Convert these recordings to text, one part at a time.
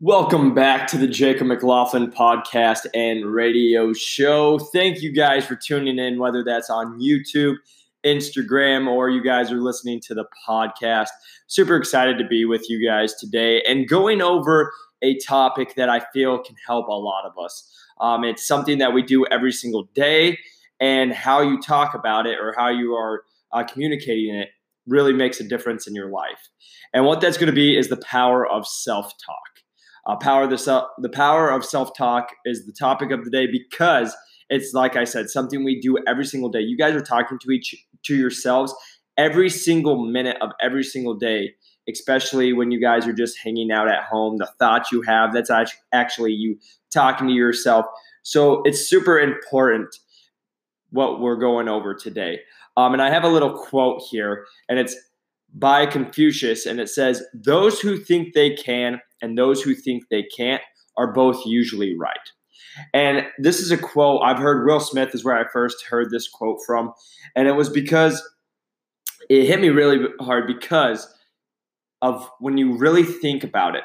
Welcome back to the Jacob McLaughlin podcast and radio show. Thank you guys for tuning in, whether that's on YouTube, Instagram, or you guys are listening to the podcast. Super excited to be with you guys today and going over a topic that I feel can help a lot of us. Um, it's something that we do every single day, and how you talk about it or how you are uh, communicating it really makes a difference in your life. And what that's going to be is the power of self talk. Uh, power the self, the power of self talk is the topic of the day because it's like I said, something we do every single day. You guys are talking to each to yourselves every single minute of every single day, especially when you guys are just hanging out at home. The thoughts you have, that's actually you talking to yourself. So it's super important what we're going over today. Um, and I have a little quote here, and it's by Confucius, and it says, Those who think they can and those who think they can't are both usually right. And this is a quote I've heard Will Smith is where I first heard this quote from. And it was because it hit me really hard because of when you really think about it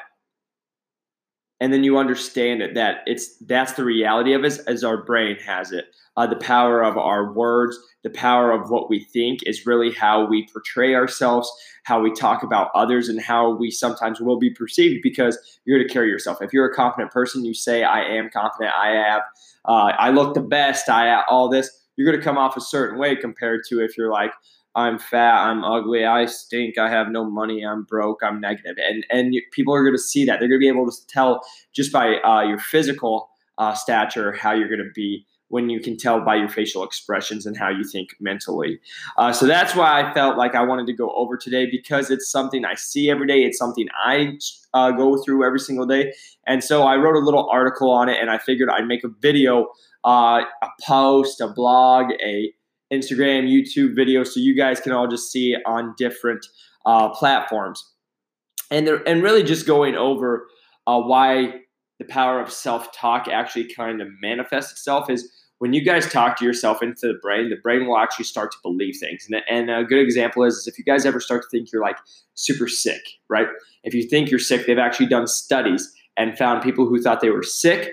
and then you understand it that it's that's the reality of us as our brain has it. Uh, the power of our words the power of what we think is really how we portray ourselves how we talk about others and how we sometimes will be perceived because you're going to carry yourself. If you're a confident person you say i am confident i have uh, i look the best i have all this you're going to come off a certain way compared to if you're like I'm fat, I'm ugly, I stink, I have no money, I'm broke, I'm negative. And and people are going to see that. They're going to be able to tell just by uh, your physical uh, stature how you're going to be when you can tell by your facial expressions and how you think mentally. Uh, so that's why I felt like I wanted to go over today because it's something I see every day. It's something I uh, go through every single day. And so I wrote a little article on it and I figured I'd make a video, uh, a post, a blog, a Instagram, YouTube videos, so you guys can all just see it on different uh, platforms. And they're, and really just going over uh, why the power of self talk actually kind of manifests itself is when you guys talk to yourself into the brain, the brain will actually start to believe things. And, and a good example is, is if you guys ever start to think you're like super sick, right? If you think you're sick, they've actually done studies and found people who thought they were sick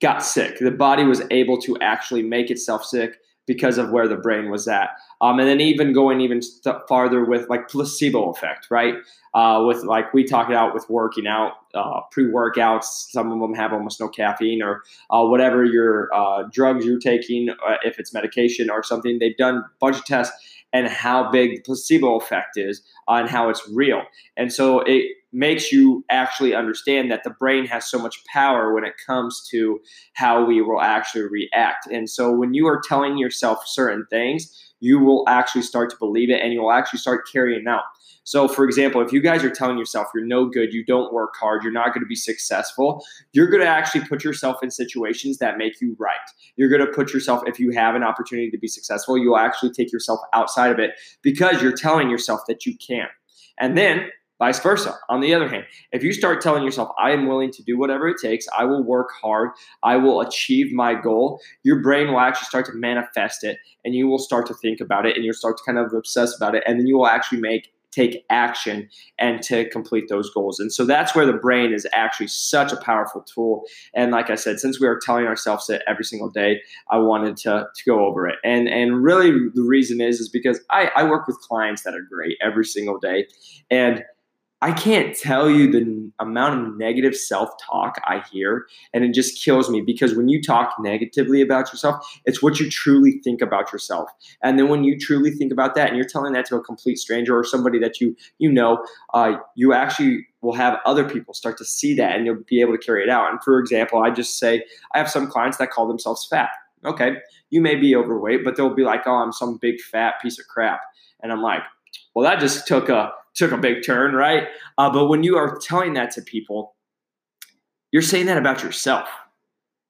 got sick. The body was able to actually make itself sick because of where the brain was at. Um, and then even going even st- farther with like placebo effect, right? Uh, with like we talk about with working out, uh, pre-workouts. Some of them have almost no caffeine or uh, whatever your uh, drugs you're taking, uh, if it's medication or something. They've done a bunch of tests and how big the placebo effect is and how it's real. And so it makes you actually understand that the brain has so much power when it comes to how we will actually react. And so when you are telling yourself certain things, you will actually start to believe it and you'll actually start carrying out. So, for example, if you guys are telling yourself you're no good, you don't work hard, you're not going to be successful, you're going to actually put yourself in situations that make you right. You're going to put yourself, if you have an opportunity to be successful, you'll actually take yourself outside of it because you're telling yourself that you can't, And then Vice versa. On the other hand, if you start telling yourself, I am willing to do whatever it takes, I will work hard, I will achieve my goal, your brain will actually start to manifest it and you will start to think about it and you'll start to kind of obsess about it. And then you will actually make take action and to complete those goals. And so that's where the brain is actually such a powerful tool. And like I said, since we are telling ourselves it every single day, I wanted to, to go over it. And and really the reason is is because I, I work with clients that are great every single day. And I can't tell you the amount of negative self talk I hear, and it just kills me because when you talk negatively about yourself, it's what you truly think about yourself. And then when you truly think about that, and you're telling that to a complete stranger or somebody that you you know, uh, you actually will have other people start to see that, and you'll be able to carry it out. And for example, I just say I have some clients that call themselves fat. Okay, you may be overweight, but they'll be like, "Oh, I'm some big fat piece of crap," and I'm like, "Well, that just took a." took a big turn, right? Uh, but when you are telling that to people, you're saying that about yourself.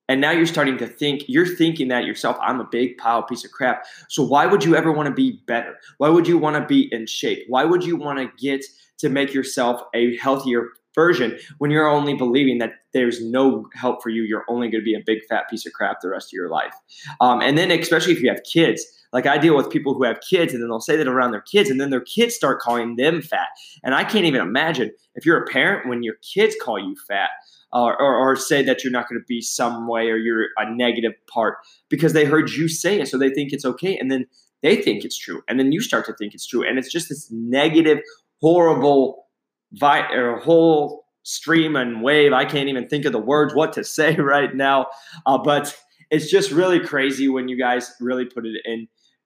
And now you're starting to think, you're thinking that yourself, I'm a big pile piece of crap. So why would you ever want to be better? Why would you want to be in shape? Why would you want to get to make yourself a healthier version when you're only believing that there's no help for you? You're only going to be a big fat piece of crap the rest of your life. Um, and then, especially if you have kids, like I deal with people who have kids and then they'll say that around their kids and then their kids start calling them fat. And I can't even imagine if you're a parent when your kids call you fat. or, or, or say that you're not going to be some way or you're a negative part because they heard you say it. So they think it's okay. And then they think it's true. And then you start to think it's true. And it's just this negative, horrible, vi- or whole stream and wave. I can't even think of the words, what to say right now. Uh, but it's just really crazy when you guys really put it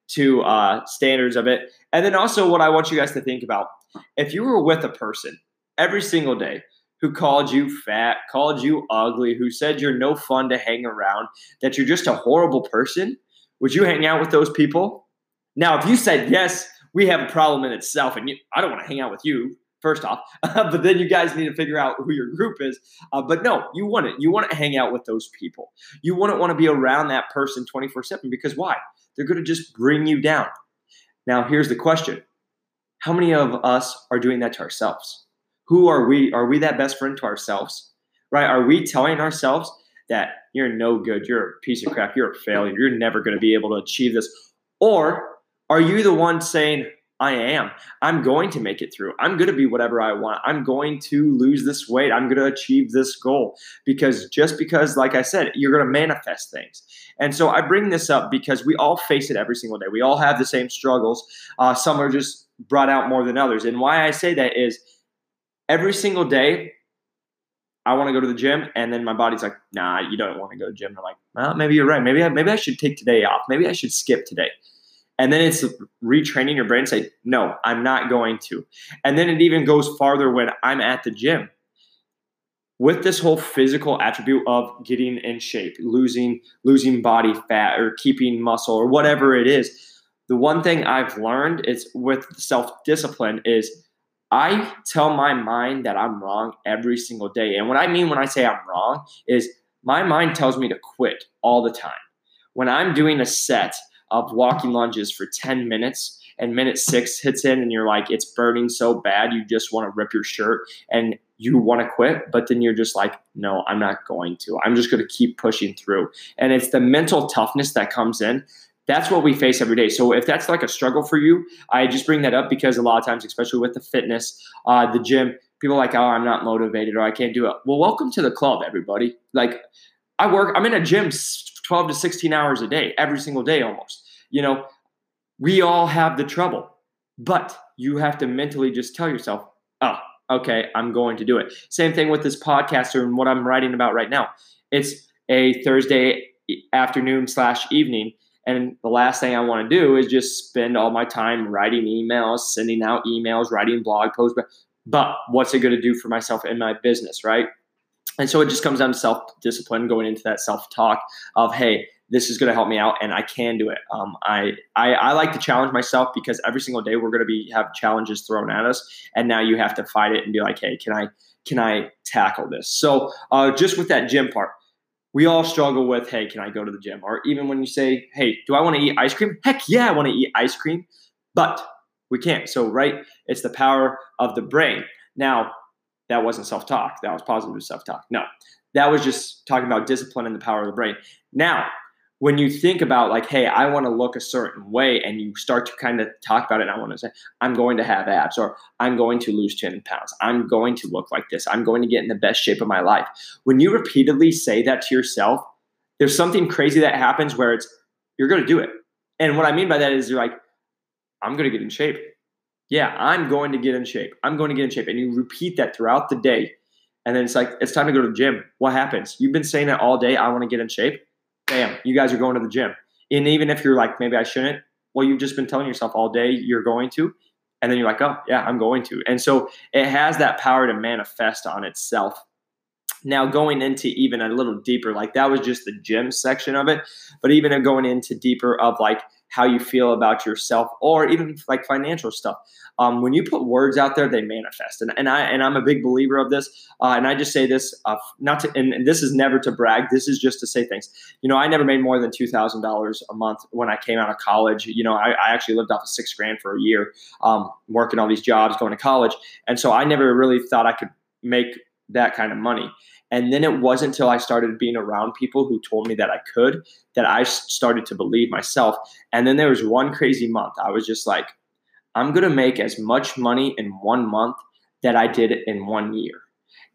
into uh, standards of it. And then also, what I want you guys to think about if you were with a person every single day who called you fat, called you ugly, who said you're no fun to hang around, that you're just a horrible person, would you hang out with those people? Now, if you said yes, we have a problem in itself, and you, I don't want to hang out with you. First off, but then you guys need to figure out who your group is. Uh, but no, you want it. You want to hang out with those people. You wouldn't want to be around that person 24 7 because why? They're going to just bring you down. Now, here's the question How many of us are doing that to ourselves? Who are we? Are we that best friend to ourselves? Right? Are we telling ourselves that you're no good, you're a piece of crap, you're a failure, you're never going to be able to achieve this? Or are you the one saying, I am. I'm going to make it through. I'm going to be whatever I want. I'm going to lose this weight. I'm going to achieve this goal because just because, like I said, you're going to manifest things. And so I bring this up because we all face it every single day. We all have the same struggles. Uh, some are just brought out more than others. And why I say that is every single day, I want to go to the gym, and then my body's like, "Nah, you don't want to go to the gym." I'm like, "Well, maybe you're right. Maybe I, maybe I should take today off. Maybe I should skip today." And then it's retraining your brain to say, "No, I'm not going to." And then it even goes farther when I'm at the gym. With this whole physical attribute of getting in shape, losing losing body fat, or keeping muscle, or whatever it is, the one thing I've learned is with self discipline is I tell my mind that I'm wrong every single day. And what I mean when I say I'm wrong is my mind tells me to quit all the time. When I'm doing a set of walking lunges for 10 minutes and minute six hits in and you're like, it's burning so bad, you just want to rip your shirt and you want to quit, but then you're just like, no, I'm not going to. I'm just going to keep pushing through. And it's the mental toughness that comes in that's what we face every day. So if that's like a struggle for you, I just bring that up because a lot of times, especially with the fitness, uh, the gym, people are like, oh, I'm not motivated or I can't do it. Well, welcome to the club, everybody. Like I work, I'm in a gym 12 to 16 hours a day, every single day almost. You know, we all have the trouble, but you have to mentally just tell yourself, oh, okay, I'm going to do it. Same thing with this podcaster and what I'm writing about right now. It's a Thursday afternoon slash evening and the last thing I want to do is just spend all my time writing emails, sending out emails, writing blog posts. But but what's it going to do for myself in my business, right? And so it just comes down to self discipline, going into that self talk of, hey, this is going to help me out and I can do it. Um, I, I, I like to challenge myself because every single day we're going to be have challenges thrown at us, and now you have to fight it and be like, hey, can I can I tackle this? So uh, just with that gym part, we all struggle with, hey, can I go to the gym? Or even when you say, hey, do I want to eat ice cream? Heck yeah, I want to eat ice cream, but we can't. So, right, it's the power of the brain. Now, that wasn't self talk, that was positive self talk. No, that was just talking about discipline and the power of the brain. Now, when you think about like, hey, I want to look a certain way, and you start to kind of talk about it, and I want to say, I'm going to have abs, or I'm going to lose 10 pounds, I'm going to look like this, I'm going to get in the best shape of my life. When you repeatedly say that to yourself, there's something crazy that happens where it's you're going to do it. And what I mean by that is you're like, I'm going to get in shape. Yeah, I'm going to get in shape. I'm going to get in shape. And you repeat that throughout the day. And then it's like, it's time to go to the gym. What happens? You've been saying that all day, I want to get in shape bam, you guys are going to the gym. And even if you're like, maybe I shouldn't, well, you've just been telling yourself all day you're going to. And then you're like, oh, yeah, I'm going to. And so it has that power to manifest on itself. Now, going into even a little deeper, like that was just the gym section of it, but even going into deeper of like how you feel about yourself or even like financial stuff. Um, when you put words out there, they manifest. And, and I and I'm a big believer of this. Uh, and I just say this uh, not to and, and, this is never to brag. This is just to say things. You know, I never made more than two thousand dollars a month when I came out of college. You know, I, I actually lived off of six grand for a year, um, working all these jobs, going to college, and so I never really thought I could make that kind of money. And then it wasn't until I started being around people who told me that I could that I started to believe myself. And then there was one crazy month. I was just like, I'm going to make as much money in one month that I did in one year.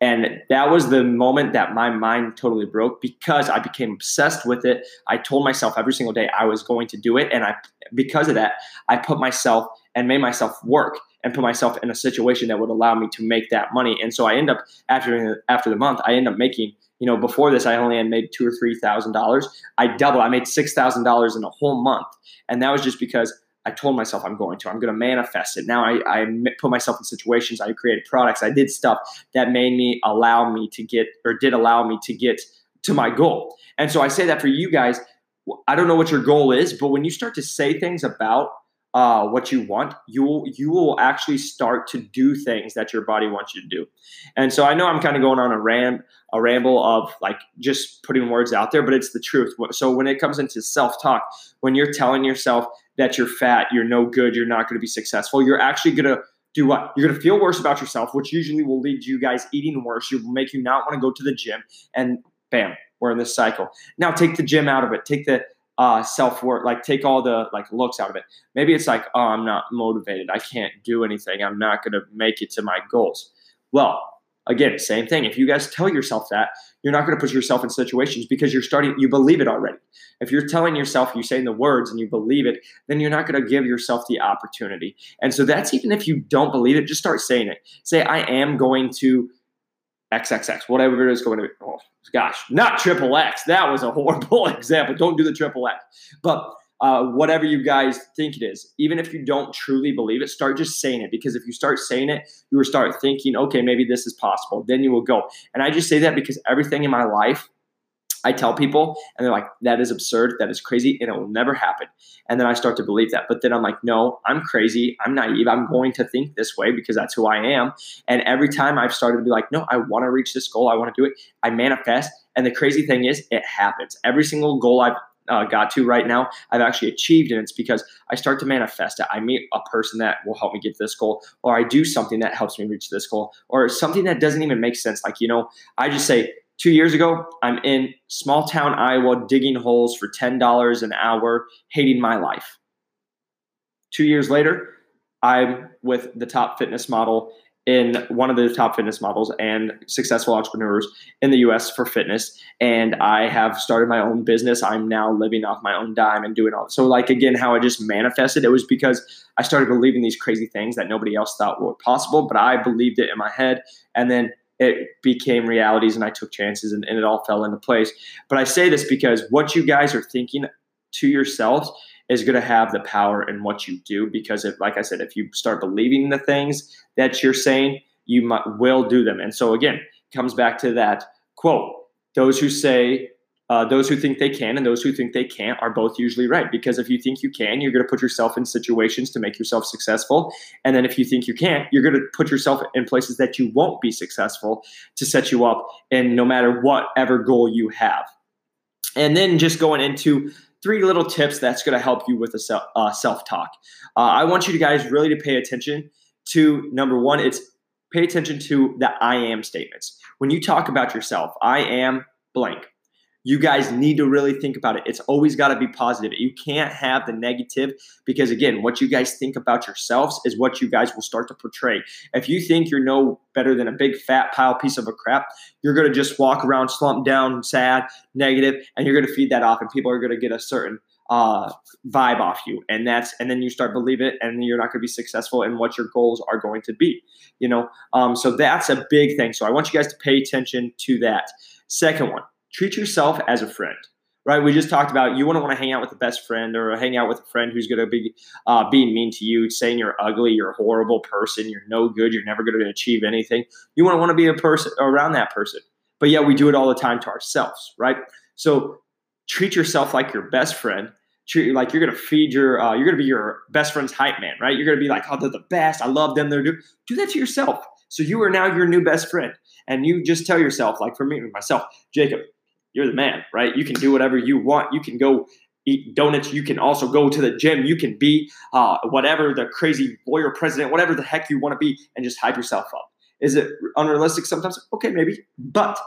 And that was the moment that my mind totally broke because I became obsessed with it. I told myself every single day I was going to do it. And I, because of that, I put myself and made myself work and put myself in a situation that would allow me to make that money. And so I end up after after the month, I end up making. You know, before this, I only had made two or three thousand dollars. I doubled. I made six thousand dollars in a whole month, and that was just because I told myself I'm going to. I'm going to manifest it. Now I, I put myself in situations. I created products. I did stuff that made me allow me to get or did allow me to get to my goal. And so I say that for you guys. I don't know what your goal is, but when you start to say things about uh, what you want, you will you will actually start to do things that your body wants you to do. And so I know I'm kind of going on a ram a ramble of like just putting words out there, but it's the truth. So when it comes into self talk, when you're telling yourself that you're fat, you're no good, you're not going to be successful, you're actually going to do what? You're going to feel worse about yourself, which usually will lead you guys eating worse. You will make you not want to go to the gym, and bam, we're in this cycle. Now take the gym out of it. Take the uh, self worth, like take all the like looks out of it. Maybe it's like, oh, I'm not motivated. I can't do anything. I'm not going to make it to my goals. Well, again, same thing. If you guys tell yourself that, you're not going to put yourself in situations because you're starting, you believe it already. If you're telling yourself, you're saying the words and you believe it, then you're not going to give yourself the opportunity. And so that's even if you don't believe it, just start saying it. Say, I am going to XXX, whatever it is going to be. Oh, gosh, not triple X. That was a horrible example. Don't do the triple X. But uh, whatever you guys think it is, even if you don't truly believe it, start just saying it. Because if you start saying it, you will start thinking, okay, maybe this is possible. Then you will go. And I just say that because everything in my life I tell people, and they're like, that is absurd, that is crazy, and it will never happen. And then I start to believe that. But then I'm like, no, I'm crazy, I'm naive, I'm going to think this way because that's who I am. And every time I've started to be like, no, I want to reach this goal, I want to do it, I manifest. And the crazy thing is, it happens. Every single goal I've uh, got to right now, I've actually achieved, and it's because I start to manifest it. I meet a person that will help me get this goal, or I do something that helps me reach this goal, or something that doesn't even make sense. Like, you know, I just say, Two years ago, I'm in small town Iowa digging holes for $10 an hour, hating my life. Two years later, I'm with the top fitness model in one of the top fitness models and successful entrepreneurs in the US for fitness. And I have started my own business. I'm now living off my own dime and doing all. So, like, again, how I just manifested, it was because I started believing these crazy things that nobody else thought were possible, but I believed it in my head. And then it became realities and I took chances and, and it all fell into place. But I say this because what you guys are thinking to yourselves is going to have the power in what you do because if like i said if you start believing the things that you're saying you might, will do them and so again comes back to that quote those who say uh, those who think they can and those who think they can't are both usually right. Because if you think you can, you're going to put yourself in situations to make yourself successful. And then if you think you can't, you're going to put yourself in places that you won't be successful to set you up And no matter whatever goal you have. And then just going into three little tips that's going to help you with a uh, self talk. Uh, I want you guys really to pay attention to number one, it's pay attention to the I am statements. When you talk about yourself, I am blank you guys need to really think about it. It's always got to be positive. You can't have the negative because, again, what you guys think about yourselves is what you guys will start to portray. If you think you're no better than a big fat pile piece of a crap, you're going to just walk around slumped down, sad, negative, and you're going to feed that off, and people are going to get a certain uh, vibe off you, and that's and then you start believe it, and you're not going to be successful in what your goals are going to be. You know, um, so that's a big thing. So I want you guys to pay attention to that. Second one treat yourself as a friend right? We just talked about you wouldn't want to hang out with the best friend or hang out with a friend who's going to be uh, being mean to you, saying you're ugly, you're a horrible person, you're no good, you're never going to achieve anything. You wouldn't want to be a person around that person. But yet we do it all the time to ourselves, right? So treat yourself like your best friend. Treat like you're going to feed your, uh, you're going to be your best friend's hype man, right? You're going to be like, oh, they're the best. I love them. They're do do that to yourself. So you are now your new best friend, and you just tell yourself, like for me, myself, Jacob, you're the man, right? You can do whatever you want. You can go eat donuts. You can also go to the gym. You can be uh, whatever the crazy lawyer president, whatever the heck you want to be, and just hype yourself up. Is it unrealistic sometimes? Okay, maybe. But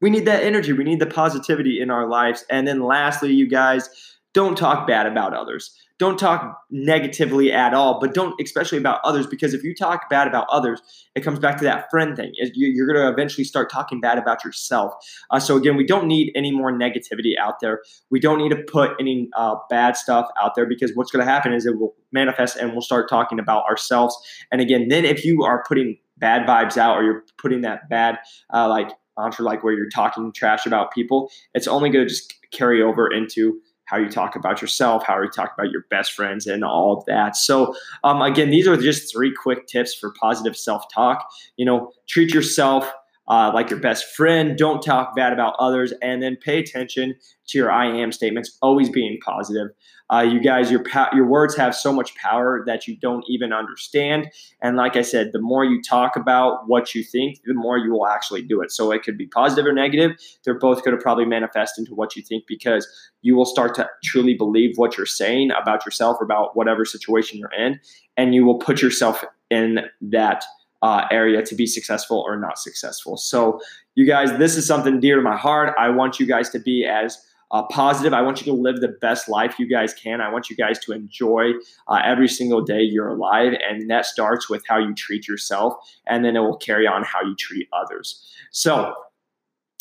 we need that energy. We need the positivity in our lives. And then lastly, you guys, don't talk bad about others. Don't talk negatively at all, but don't especially about others because if you talk bad about others, it comes back to that friend thing. You're going to eventually start talking bad about yourself. Uh, so again, we don't need any more negativity out there. We don't need to put any uh, bad stuff out there because what's going to happen is it will manifest and we'll start talking about ourselves. And again, then if you are putting bad vibes out or you're putting that bad uh, like mantra like where you're talking trash about people, it's only going to just carry over into how you talk about yourself, how you talk about your best friends, and all of that. So, um, again, these are just three quick tips for positive self talk. You know, treat yourself uh, like your best friend. Don't talk bad about others, and then pay attention to your I am statements. Always being positive. Uh, you guys, your your words have so much power that you don't even understand. And like I said, the more you talk about what you think, the more you will actually do it. So it could be positive or negative. They're both going to probably manifest into what you think because you will start to truly believe what you're saying about yourself or about whatever situation you're in, and you will put yourself in that. Uh, area to be successful or not successful. So, you guys, this is something dear to my heart. I want you guys to be as uh, positive. I want you to live the best life you guys can. I want you guys to enjoy uh, every single day you're alive. And that starts with how you treat yourself, and then it will carry on how you treat others. So,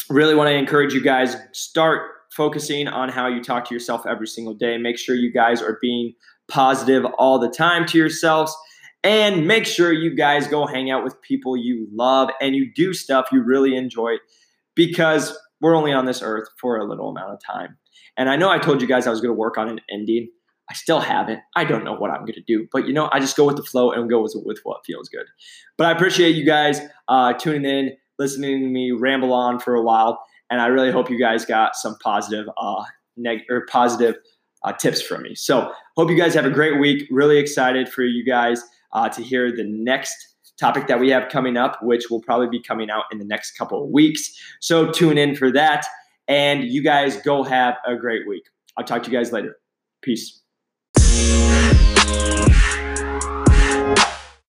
really want to encourage you guys start focusing on how you talk to yourself every single day. Make sure you guys are being positive all the time to yourselves. And make sure you guys go hang out with people you love and you do stuff you really enjoy because we're only on this earth for a little amount of time. And I know I told you guys I was going to work on an ending. I still haven't. I don't know what I'm going to do, but you know, I just go with the flow and go with, with what feels good. But I appreciate you guys uh, tuning in, listening to me ramble on for a while, and I really hope you guys got some positive, uh, neg- or positive uh, tips from me. So, hope you guys have a great week. Really excited for you guys uh, to hear the next topic that we have coming up, which will probably be coming out in the next couple of weeks. So tune in for that. And you guys go have a great week. I'll talk to you guys later. Peace.